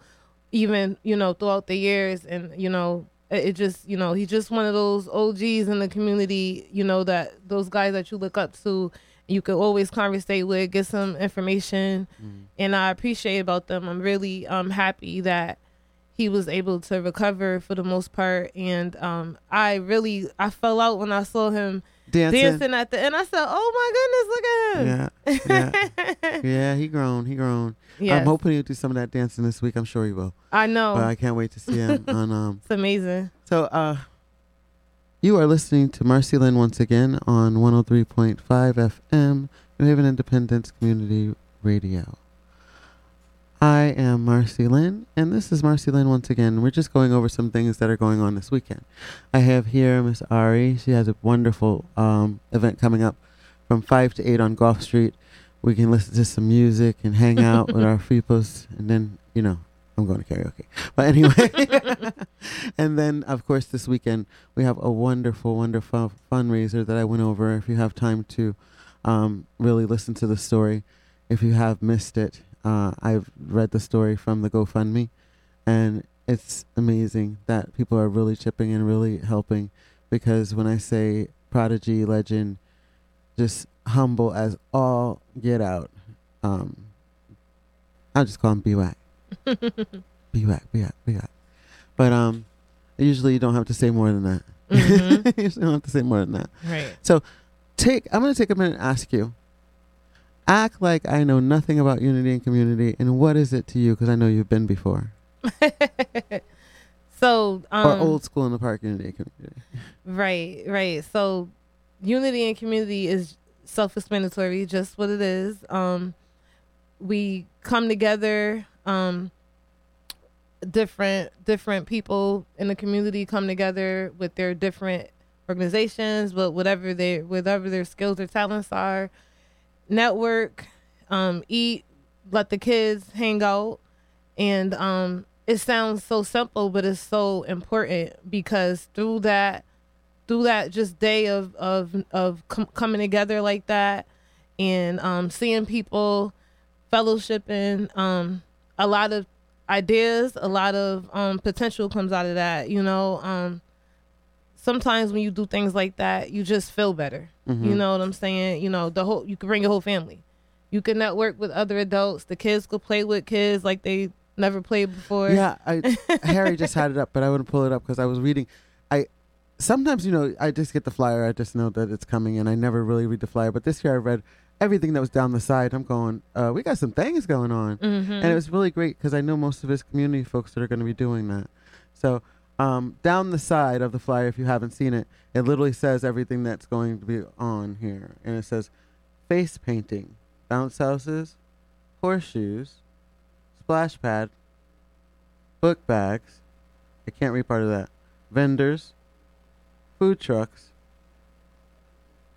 Speaker 3: even you know throughout the years, and you know, it, just you know he's just one of those OGs in the community. You know that those guys that you look up to. You could always conversate with, get some information,
Speaker 2: Mhm.
Speaker 3: and I appreciate about them. I'm really um happy that he was able to recover for the most part, and um I really I fell out when I saw him
Speaker 2: dancing,
Speaker 3: dancing at the end. I said, "Oh my goodness, look at him!"
Speaker 2: yeah Yeah, he grown he grown
Speaker 3: Yes,
Speaker 2: I'm hoping he'll do some of that dancing this week I'm sure he will
Speaker 3: I know
Speaker 2: but I can't wait to see him on um
Speaker 3: it's amazing.
Speaker 2: So, uh, you are listening to MarceyLynn once again on 103.5 FM, New Haven Independent Community Radio. I am MarceyLynn, and this is MarceyLynn once again. We're just going over some things that are going on this weekend. I have here Miss Ari. She has a wonderful um, event coming up from 5 to 8 on Goffe Street. We can listen to some music and hang out with our freepos, and then, you know, I'm going to karaoke. But anyway, and then, of course, this weekend we have a wonderful, wonderful fundraiser that I went over. If you have time to um, really listen to the story, if you have missed it, uh, I've read the story from the GoFundMe, and it's amazing that people are really chipping and really helping. Because when I say prodigy legend, just humble as all get out, um, I'll just call him BWAC. BWAC, BWAC, BWAC. But um, usually you don't have to say more than that.
Speaker 3: Mhm.
Speaker 2: you don't have to say more than that.
Speaker 3: Right.
Speaker 2: So take. I'm gonna take a minute and ask you. Act like I know nothing about unity and community, and what is it to you? Because I know you've been before,
Speaker 3: so um,
Speaker 2: or old school in the park unity and community.
Speaker 3: Right, right. So unity and community is self-explanatory, just what it is. Um we come together um different different people in the community come together with their different organizations, but whatever their whatever their skills or talents are, network, um eat, let the kids hang out. And um it sounds so simple but it's so important because through that through that just day of of of com- coming together like that and um seeing people fellowshipping um a lot of ideas a lot of um potential comes out of that you know? Um sometimes when you do things like that you just feel better you
Speaker 2: Mhm.
Speaker 3: know what i'm saying you know the whole you can bring your whole family you can network with other adults the kids could play with kids like they never played before
Speaker 2: Yeah, I, Harry just had it up, but I wouldn't pull it up because I was reading. I sometimes you know I just get the flyer. I just know that it's coming, and I never really read the flyer. But this year I read everything that was down the side. I'm going. Uh, we got some things going on.
Speaker 3: mm-hmm.
Speaker 2: and it was really great because I know most of his community folks that are going to be doing that. So um, down the side of the flyer, if you haven't seen it, it literally says everything that's going to be on here, and it says face painting, bounce houses, horseshoes, splash pad, book bags. I can't read part of that. Vendors, food trucks,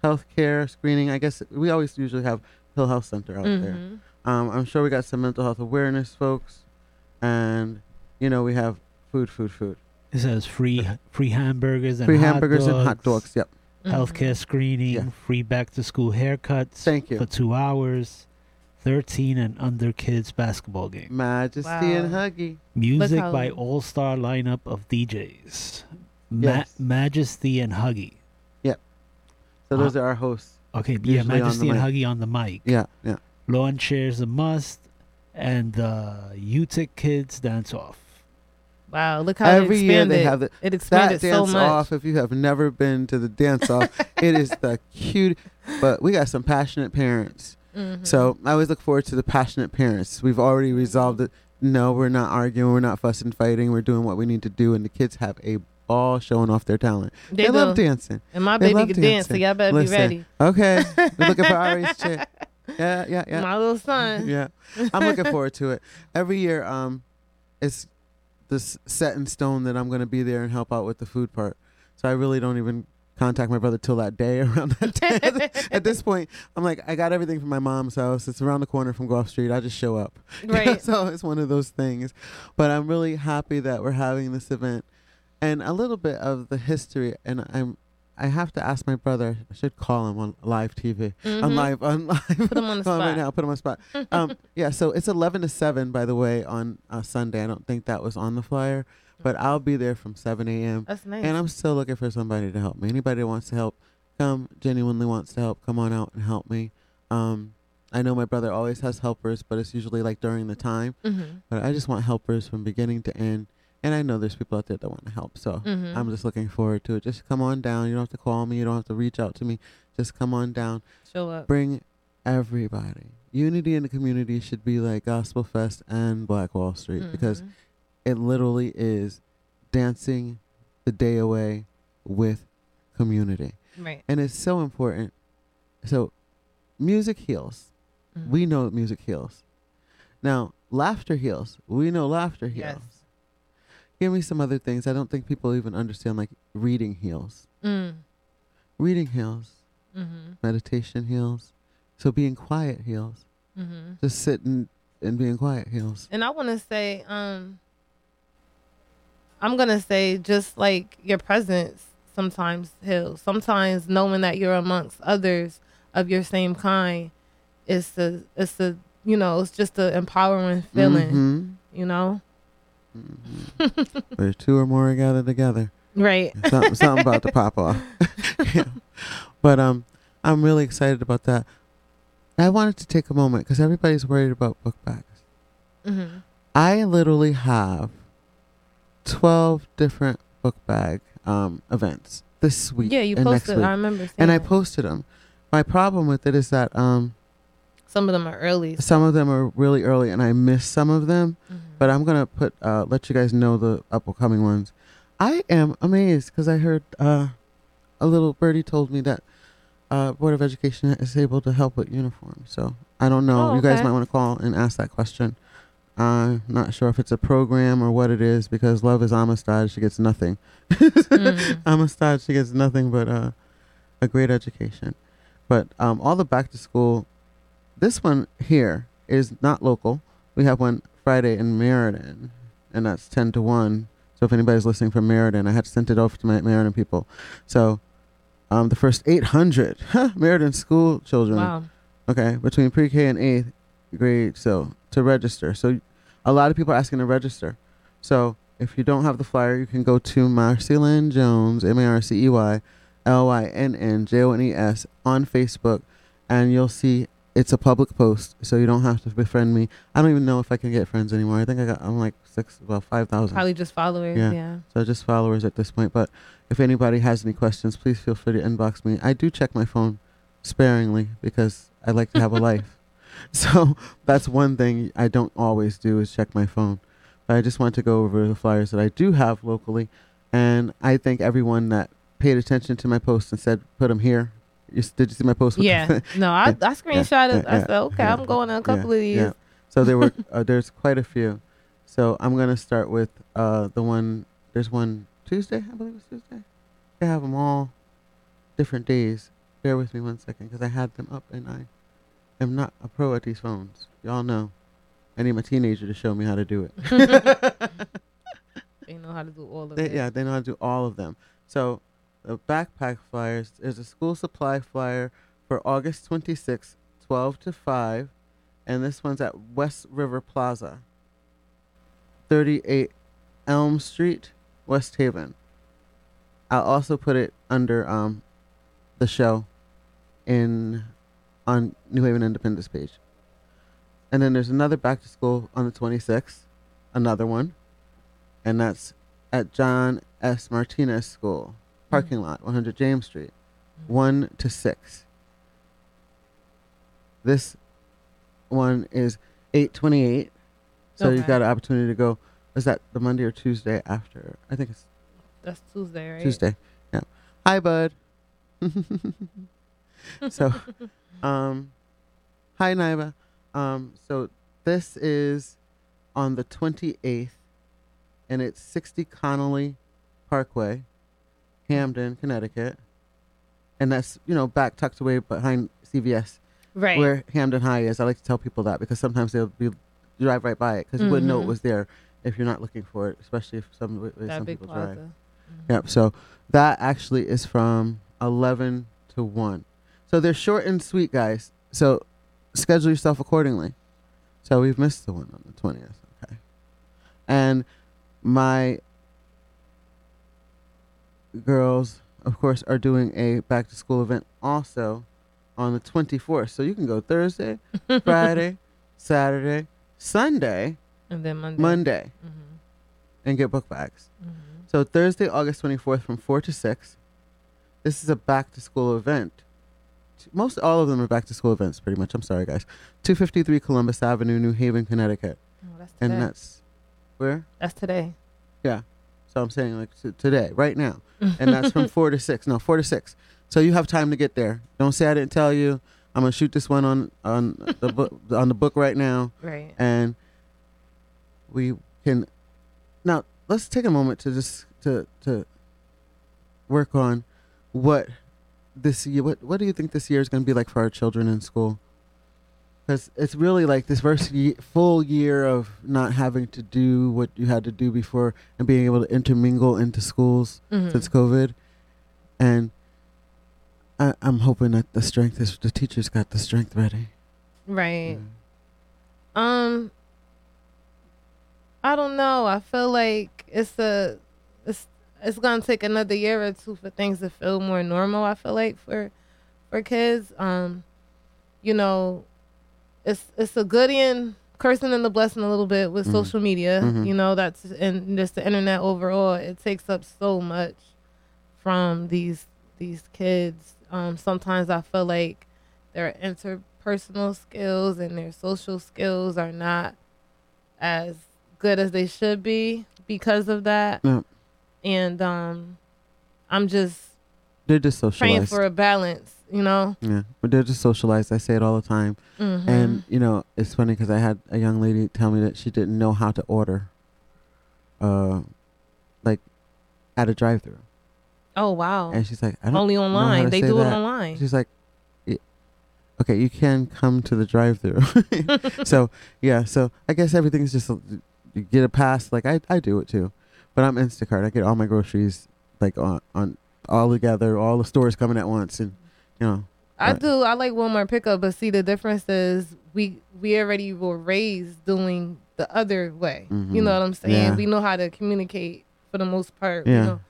Speaker 2: healthcare screening. I guess we always usually have Hill Health Center out there.
Speaker 3: Mhm.
Speaker 2: Um, I'm sure we got some mental health awareness folks, and you know we have food, food, food,
Speaker 1: It says free uh-huh. free hamburgers and
Speaker 2: free
Speaker 1: hot
Speaker 2: hamburgers and hot dogs. Yep. Mm-hmm.
Speaker 1: Healthcare screening,
Speaker 2: Yeah.
Speaker 1: free back to school haircuts
Speaker 2: Thank you.
Speaker 1: for two hours, thirteen and under kids basketball game.
Speaker 2: Majesty and Huggy.
Speaker 1: Music
Speaker 3: how-
Speaker 1: by all star lineup of DJs. Ma-
Speaker 2: Yes.
Speaker 1: Majesty and Huggy. Yep.
Speaker 2: So those ah. are our hosts.
Speaker 1: Okay, yeah,
Speaker 2: Usually on the
Speaker 1: Majesty and
Speaker 2: mic.
Speaker 1: Huggy on the mic.
Speaker 2: Yeah, yeah.
Speaker 1: Lawn chairs a must, and uh, UTIC kids dance off.
Speaker 3: Wow, look how
Speaker 2: Every year they have the,
Speaker 3: it
Speaker 2: that
Speaker 3: expanded so
Speaker 2: dance
Speaker 3: much.
Speaker 2: off. If you have never been to the dance off, it is the cute. But we got some passionate parents.
Speaker 3: Mhm.
Speaker 2: So I always look forward to the passionate parents. We've already resolved it. No, we're not arguing. We're not fussing, fighting. We're doing what we need to do, and the kids have a ball showing off their talent.
Speaker 3: They,
Speaker 2: They, love dancing.
Speaker 3: and my
Speaker 2: they
Speaker 3: baby can dance, so
Speaker 2: dancing.
Speaker 3: y'all better
Speaker 2: Listen,
Speaker 3: be ready.
Speaker 2: Okay, we're looking for Ari's chick. Yeah, yeah, yeah.
Speaker 3: My little son.
Speaker 2: yeah i'm looking forward to it every year um it's this set in stone that i'm going to be there and help out with the food part. So i really don't even contact my brother till that day around that day. At this point i'm like i got everything from my mom's house. It's around the corner from Goffe street. I just show up.
Speaker 3: Right.
Speaker 2: so it's one of those things. But i'm really happy that we're having this event. And a little bit of the history and i'm i have to ask my brother i should call him on live tv on
Speaker 3: Mhm.
Speaker 2: live on live
Speaker 3: Put him on the
Speaker 2: him right
Speaker 3: spot.
Speaker 2: now put him on the spot um, yeah, so it's 11 to 7, by the way, on uh, Sunday. I don't think that was on the flyer, but I'll be there from 7 a.m.
Speaker 3: That's nice.
Speaker 2: And I'm still looking for somebody to help me. Anybody that wants to help, come, genuinely wants to help, come on out and help me. Um, I know my brother always has helpers, but it's usually like during the time.
Speaker 3: mm-hmm.
Speaker 2: But I just want helpers from beginning to end. And I know there's people out there that want to help. So
Speaker 3: Mhm.
Speaker 2: I'm just looking forward to it. Just come on down. You don't have to call me. You don't have to reach out to me. Just come on down
Speaker 3: Show up.
Speaker 2: bring everybody. Unity in the community should be like Gospel Fest and Black Wall Street because
Speaker 3: Mhm.
Speaker 2: it literally is dancing the day away with community.
Speaker 3: right.
Speaker 2: And it's so important. So music heals.
Speaker 3: Mhm.
Speaker 2: We know music heals. Now, laughter heals. We know laughter heals.
Speaker 3: Yes.
Speaker 2: Give me some other things. I don't think people even understand like reading heals.
Speaker 3: Mm.
Speaker 2: Reading heals.
Speaker 3: Mm-hmm.
Speaker 2: Meditation heals. So being quiet heals.
Speaker 3: Mm-hmm.
Speaker 2: Just sitting and being quiet heals.
Speaker 3: And I want to say, um, I'm gonna say just like your presence sometimes heals. Sometimes knowing that you're amongst others of your same kind, is a, it's a, you know, it's just an empowering feeling.
Speaker 2: Mhm.
Speaker 3: You know,
Speaker 2: Mhm. Where two or more gathered together.
Speaker 3: right?
Speaker 2: Something, something about to pop off. yeah. But um, I'm really excited about that. I wanted to take a moment because everybody's worried about book bags.
Speaker 3: Mm-hmm.
Speaker 2: I literally have 12 different book bag um, events this week
Speaker 3: Yeah, you
Speaker 2: and next
Speaker 3: posted.
Speaker 2: week.
Speaker 3: I remember
Speaker 2: and I
Speaker 3: that.
Speaker 2: posted them. My problem with it is that um,
Speaker 3: some of them are early.
Speaker 2: some of them are really early and I missed some of them.
Speaker 3: Mhm.
Speaker 2: But I'm gonna put uh, let you guys know the upcoming ones. I am amazed because I heard uh, a little birdie told me that uh, Board of Education is able to help with uniforms. So I don't know.
Speaker 3: Oh,
Speaker 2: You guys
Speaker 3: okay.
Speaker 2: might want to call and ask that question. I'm not sure if it's a program or what it is because Love is Amistad. She gets nothing.
Speaker 3: Mm.
Speaker 2: Amistad. She gets nothing but uh, a great education. But um, all the back to school. This one here is not local. We have one Friday in Meriden, and that's 10 to 1. So if anybody's listening from Meriden, I had sent it over to my Meriden people. So um, the first 800 huh, Meriden school children,
Speaker 3: Wow.
Speaker 2: okay, between pre K and 8th grade, so to register. So a lot of people are asking to register. So if you don't have the flyer, you can go to MarceyLynn Jones, M A R C E Y L Y N N J O N E S, on Facebook, and you'll see it's a public post, so you don't have to befriend me. I don't even know if I can get friends anymore. I think I got I'm like six, well five thousand.
Speaker 3: Probably just followers.
Speaker 2: Yeah.
Speaker 3: Yeah.
Speaker 2: So just followers at this point. But if anybody has any questions, please feel free to inbox me. I do check my phone sparingly because I like to have a life. So that's one thing I don't always do is check my phone. But I just want to go over the flyers that I do have locally, and I thank everyone that paid attention to my post and said put them here. You, did you see my post?
Speaker 3: Yeah. No, I, I screenshot it.
Speaker 2: yeah,
Speaker 3: I said, okay, I'm going in a couple of these.
Speaker 2: yeah. So there were uh, there's quite a few. So I'm gonna start with uh, the one. There's one Tuesday, I believe it's Tuesday. I have them all different days. Bear with me one second because I had them up and I am not a pro at these phones. Y'all know. I need my teenager to show me how to do it.
Speaker 3: They know how to do all of
Speaker 2: They,
Speaker 3: it.
Speaker 2: yeah, they know how to do all of them. So the backpack flyers there's a school supply flyer for August 26th, 12 to 5, and this one's at West River Plaza, 38 Elm Street, West Haven. I'll also put it under um the show in on New Haven Independent page. And then there's another back to school on the 26th, another one and that's at John S. Martinez School, parking lot, 100 James Street, 1 to 6. This one is 828. So you've
Speaker 3: Okay.
Speaker 2: got an opportunity to go. Is that the Monday or Tuesday after? I think it's
Speaker 3: That's Tuesday, right?
Speaker 2: Tuesday. Yeah. Hi, bud. so, um, hi, Naiva. Um, so this is on the 28th, and it's 60 Connolly Parkway, Hamden, Connecticut. And that's, you know, back tucked away behind CVS,
Speaker 3: Right.
Speaker 2: where Hamden High is. I like to tell people that because sometimes they'll be drive right by it because you wouldn't know it
Speaker 3: Mhm.
Speaker 2: was there if you're not looking for it, especially if some, some people
Speaker 3: plaza.
Speaker 2: drive.
Speaker 3: Mhm.
Speaker 2: Yep. So that actually is from 11 to 1. So they're short and sweet, guys. So schedule yourself accordingly. So we've missed the one on the 20th. Okay. And my girls, of course, are doing a back to school event also on the 24th. So you can go Thursday, Friday, Saturday, Sunday,
Speaker 3: and then Monday.
Speaker 2: Monday,
Speaker 3: Mhm.
Speaker 2: and get book bags.
Speaker 3: Mhm.
Speaker 2: So Thursday, August 24th from 4 to 6. This is a back to school event. Most all of them are back to school events pretty much. I'm sorry guys. 253 Columbus Avenue, New Haven, Connecticut.
Speaker 3: Oh, that's today.
Speaker 2: And that's where?
Speaker 3: that's today.
Speaker 2: So I'm saying like t- today, right now. And that's from 4 to 6. No, 4 to 6. So you have time to get there. Don't say I didn't tell you. I'm going to shoot this one on on the book on the book right now
Speaker 3: right.
Speaker 2: and we can now let's take a moment to just to to work on what this year what what do you think this year is going to be like for our children in school because it's really like this first ye- full year of not having to do what you had to do before and being able to intermingle into schools
Speaker 3: Mhm.
Speaker 2: since covid and I, i'm hoping that the strength is the teachers got the strength ready
Speaker 3: Right. Um I don't know. I feel like it's a it's it's gonna take another year or two for things to feel more normal, I feel like for for kids. Um, you know, it's it's a good and cursing and the blessing a little bit with
Speaker 2: Mhm.
Speaker 3: social media.
Speaker 2: Mhm.
Speaker 3: You know, that's and just the internet overall, it takes up so much from these these kids. Um, sometimes I feel like their interpersonal skills and their social skills are not as good as they should be because of that.
Speaker 2: Yeah.
Speaker 3: And um, I'm just
Speaker 2: they're just socialized
Speaker 3: praying for a balance, you know.
Speaker 2: Yeah, but they're just socialized. I say it all the time.
Speaker 3: Mm-hmm.
Speaker 2: And you know, it's funny because I had a young lady tell me that she didn't know how to order, uh, like, at a drive-through,
Speaker 3: oh wow,
Speaker 2: and she's like, I don't.
Speaker 3: only online. They do it online.
Speaker 2: She's like, "Y- okay, you can come to the drive-through. so yeah, so I guess everything's just you get a pass. Like I, I do it too, but I'm Instacart. I get all my groceries like on on all together, all the stores coming at once, and you know.
Speaker 3: I
Speaker 2: Right.
Speaker 3: do. I like Walmart pickup, but see the difference is we we already were raised doing the other way. You
Speaker 2: Mhm.
Speaker 3: know what I'm saying?
Speaker 2: Yeah.
Speaker 3: We know how to communicate for the most part.
Speaker 2: Yeah.
Speaker 3: You know,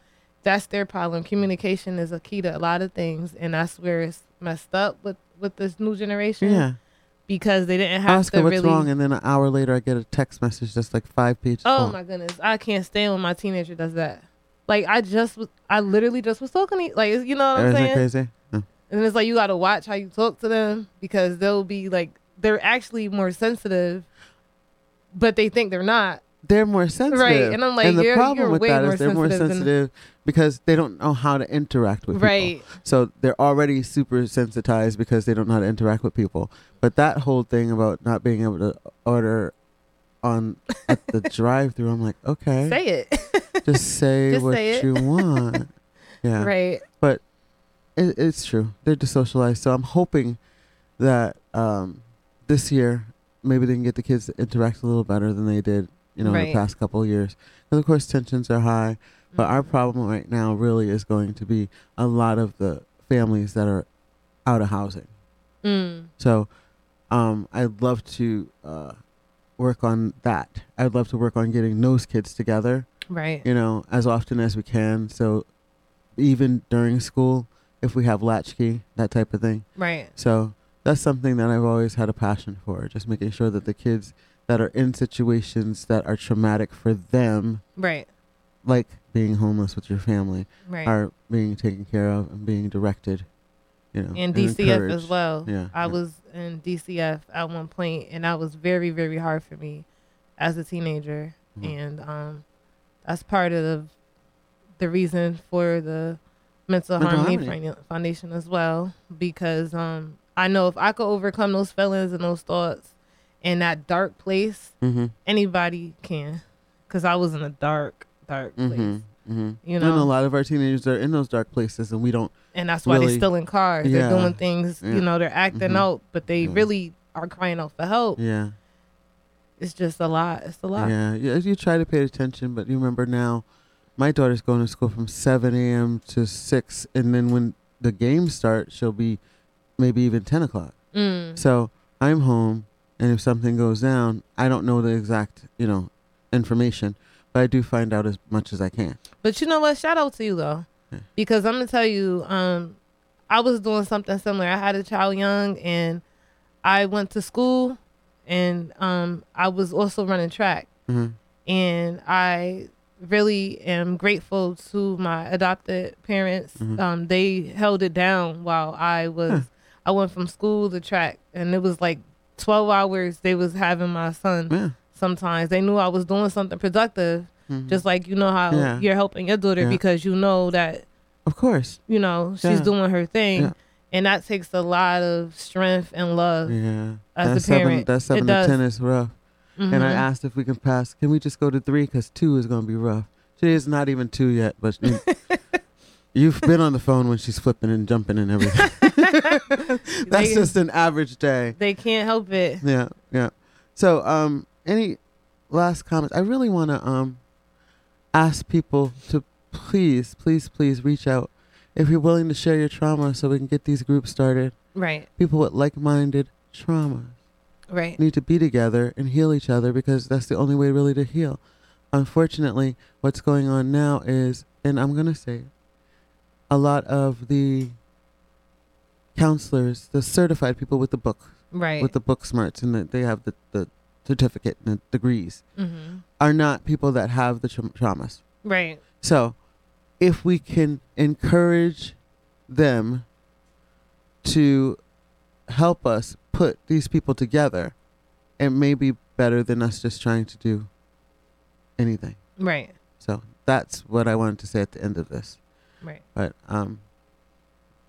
Speaker 3: that's their problem. Communication is a key to a lot of things, and that's where it's messed up with with this new generation.
Speaker 2: Yeah.
Speaker 3: because they didn't have
Speaker 2: ask
Speaker 3: to
Speaker 2: her what's
Speaker 3: really.
Speaker 2: wrong, and then an hour later, I get a text message that's like five pages
Speaker 3: Oh
Speaker 2: long.
Speaker 3: my goodness, I can't stand when my teenager does that. Like I just was, I literally just was talking to you. Like you know what I'm
Speaker 2: Isn't
Speaker 3: saying?
Speaker 2: crazy?
Speaker 3: And it's like you got to watch how you talk to them because they'll be like they're actually more sensitive, but they think they're not.
Speaker 2: They're more sensitive, right?
Speaker 3: and I'm like,
Speaker 2: and the
Speaker 3: you're-
Speaker 2: problem with
Speaker 3: way
Speaker 2: that they're more
Speaker 3: sensitive
Speaker 2: because they don't know how to interact with people.
Speaker 3: Right.
Speaker 2: So they're already super sensitized because they don't know how to interact with people. But that whole thing about not being able to order on at the drive-through, I'm like, okay,
Speaker 3: Say it.
Speaker 2: just say
Speaker 3: Just
Speaker 2: what
Speaker 3: say
Speaker 2: you want. Yeah.
Speaker 3: Right.
Speaker 2: It, it's true. They're desocialized. So I'm hoping that um, this year maybe they can get the kids to interact a little better than they did, you know, in the past couple of years. Because of course tensions are high, but our
Speaker 3: Mhm.
Speaker 2: problem right now really is going to be a lot of the families that are out of housing.
Speaker 3: Mm.
Speaker 2: So um, I'd love to uh, work on that. I'd love to work on getting those kids together
Speaker 3: Right.
Speaker 2: you know, as often as we can. So even during school, if we have latchkey, that type of thing.
Speaker 3: Right.
Speaker 2: So that's something that I've always had a passion for, just making sure that the kids that are in situations that are traumatic for them,
Speaker 3: Right.
Speaker 2: like being homeless with your family,
Speaker 3: Right.
Speaker 2: are being taken care of and being directed, you know,
Speaker 3: and DCF as well.
Speaker 2: Yeah,
Speaker 3: I
Speaker 2: yeah.
Speaker 3: was in DCF at one point, and that was very, very hard for me as a teenager.
Speaker 2: Mhm.
Speaker 3: And um, that's part of the reason for the mental,
Speaker 2: Mental
Speaker 3: harmony,
Speaker 2: Harmony.
Speaker 3: Foundation as well because um I know if I could overcome those feelings and those thoughts in that dark place,
Speaker 2: Mm-hmm.
Speaker 3: anybody can. Cause I was in a dark, dark place,
Speaker 2: Mm-hmm. Mm-hmm.
Speaker 3: you
Speaker 2: and a lot of our teenagers are in those dark places, and we don't.
Speaker 3: and that's why
Speaker 2: really-
Speaker 3: they're still in cars.
Speaker 2: Yeah.
Speaker 3: They're doing things,
Speaker 2: Yeah.
Speaker 3: you know, they're acting
Speaker 2: Mhm.
Speaker 3: out, but they
Speaker 2: Yeah.
Speaker 3: really are crying out for help.
Speaker 2: Yeah.
Speaker 3: It's just a lot. It's a lot.
Speaker 2: Yeah, yeah. You try to pay attention, but you remember now, my daughter's going to school from 7 a.m. to 6, and then when the games start, she'll be maybe even 10 o'clock.
Speaker 3: Mm.
Speaker 2: So I'm home, and if something goes down, I don't know the exact, you know, information, but I do find out as much as I can.
Speaker 3: But you know what? Shout out to you though,
Speaker 2: Yeah.
Speaker 3: because I'm gonna tell you, um, I was doing something similar. I had a child young, and I went to school, and um, I was also running track,
Speaker 2: hmm
Speaker 3: and I really am grateful to my adopted parents.
Speaker 2: Mhm.
Speaker 3: Um, they held it down while I was.
Speaker 2: Huh.
Speaker 3: I went from school to track, and it was like 12 hours. They was having my son.
Speaker 2: Yeah.
Speaker 3: Sometimes they knew I was doing something productive,
Speaker 2: Mhm.
Speaker 3: just like you know how
Speaker 2: Yeah.
Speaker 3: you're helping your daughter
Speaker 2: Yeah.
Speaker 3: because you know that
Speaker 2: of course.
Speaker 3: you know she's doing her thing and that takes a lot of strength and love
Speaker 2: Yeah.
Speaker 3: as
Speaker 2: that
Speaker 3: a
Speaker 2: seven,
Speaker 3: parent
Speaker 2: that seven
Speaker 3: it
Speaker 2: to
Speaker 3: does.
Speaker 2: 10 is rough. And I
Speaker 3: Mhm.
Speaker 2: asked if we can pass. Can we just go to three? Because two is going to be rough. She is not even two yet, but you, you've been on the phone when she's flipping and jumping and everything. That's
Speaker 3: They-
Speaker 2: just an average day.
Speaker 3: they can't help it
Speaker 2: Yeah, yeah. So, um, any last comments? I really want to um ask people to please, please, please reach out if you're willing to share your trauma, so we can get these groups started.
Speaker 3: right
Speaker 2: People with like-minded trauma
Speaker 3: right
Speaker 2: need to be together and heal each other because that's the only way really to heal. Unfortunately, what's going on now is, and I'm going to say, it, a lot of the counselors, the certified people with the book,
Speaker 3: right
Speaker 2: with the book smarts, and the, they have the, the certificate and the degrees,
Speaker 3: hmm
Speaker 2: are not people that have the tra- traumas.
Speaker 3: right
Speaker 2: So, if we can encourage them to help us put these people together, it may be better than us just trying to do anything.
Speaker 3: right
Speaker 2: So that's what I wanted to say at the end of this.
Speaker 3: right
Speaker 2: But um,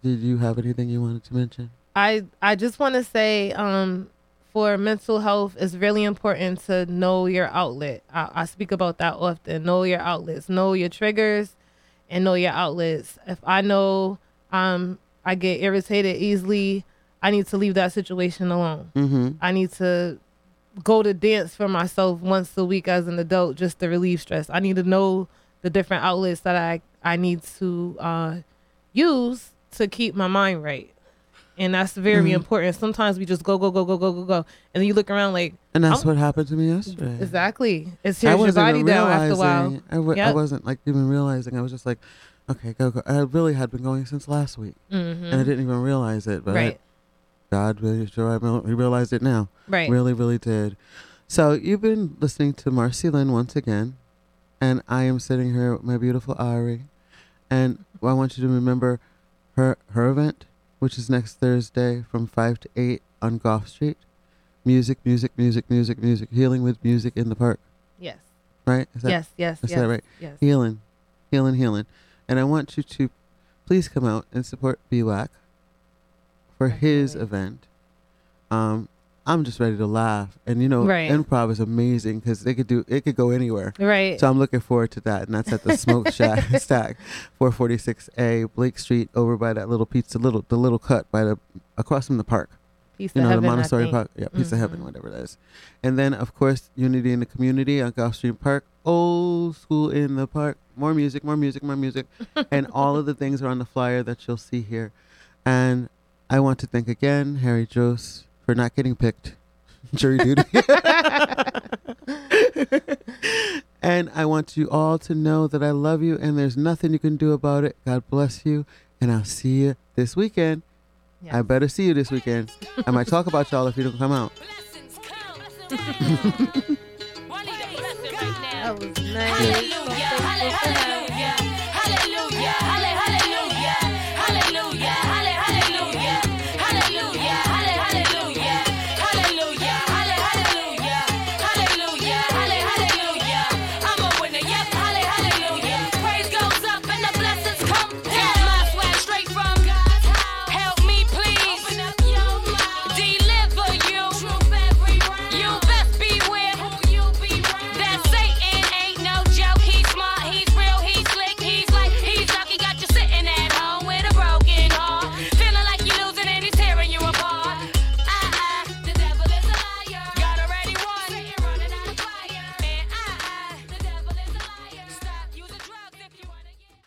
Speaker 2: did you have anything you wanted to mention?
Speaker 3: I I just want to say um for mental health it's really important to know your outlet. I, I speak about that often. Know your outlets, know your triggers, and know your outlets. If I know um I get irritated easily, I need to leave that situation alone.
Speaker 2: Mm-hmm.
Speaker 3: I need to go to dance for myself once a week as an adult just to relieve stress. I need to know the different outlets that I I need to uh, use to keep my mind right. And that's very
Speaker 2: Mhm.
Speaker 3: important. Sometimes we just go go go go go go go, and then you look around like
Speaker 2: And that's
Speaker 3: I'm-
Speaker 2: what happened to me yesterday.
Speaker 3: exactly. It
Speaker 2: I
Speaker 3: tears your body down after a while.
Speaker 2: I, w- I
Speaker 3: Yep.
Speaker 2: wasn't like even realizing. I was just like, okay, go go. I really had been going since last week,
Speaker 3: hmm
Speaker 2: and I didn't even realize it. But I-
Speaker 3: right,
Speaker 2: God really sure I realized it now.
Speaker 3: right,
Speaker 2: Really, really did. So you've been listening to MarceyLynn once again, and I am sitting here with my beautiful Ari, and I want you to remember her her event, which is next Thursday from five to eight on Goffe Street. Music, music, music, music, music. Healing with music in the park,
Speaker 3: yes,
Speaker 2: right? Is that
Speaker 3: yes, yes,
Speaker 2: is
Speaker 3: yes,
Speaker 2: that right?
Speaker 3: yes.
Speaker 2: healing, healing, healing. And I want you to please come out and support BWAC for his event. Um, I'm just ready to laugh, and you know,
Speaker 3: Right.
Speaker 2: improv is amazing because they could do it could go anywhere.
Speaker 3: Right.
Speaker 2: So I'm looking forward to that, and that's at the Smoke Shack Stack, 446A Blake Street, over by that little pizza, little the little cut by the across from the park
Speaker 3: Peace
Speaker 2: you know,
Speaker 3: heaven,
Speaker 2: the Montessori. Park. Yeah, Piece of Heaven, whatever that is. And then, of course, Unity in the Community on Goffe Street Park. Old school in the park. More music, more music, more music. and all of the things are on the flyer that you'll see here. And I want to thank again Harry Jose for not getting picked. Jury duty. and I want you all to know that I love you and there's nothing you can do about it. God bless you. And I'll see you this weekend.
Speaker 3: Yes.
Speaker 2: I better see you this weekend. I might talk about y'all if you don't come out.
Speaker 3: That was nice.
Speaker 4: Hallelujah, hallelujah.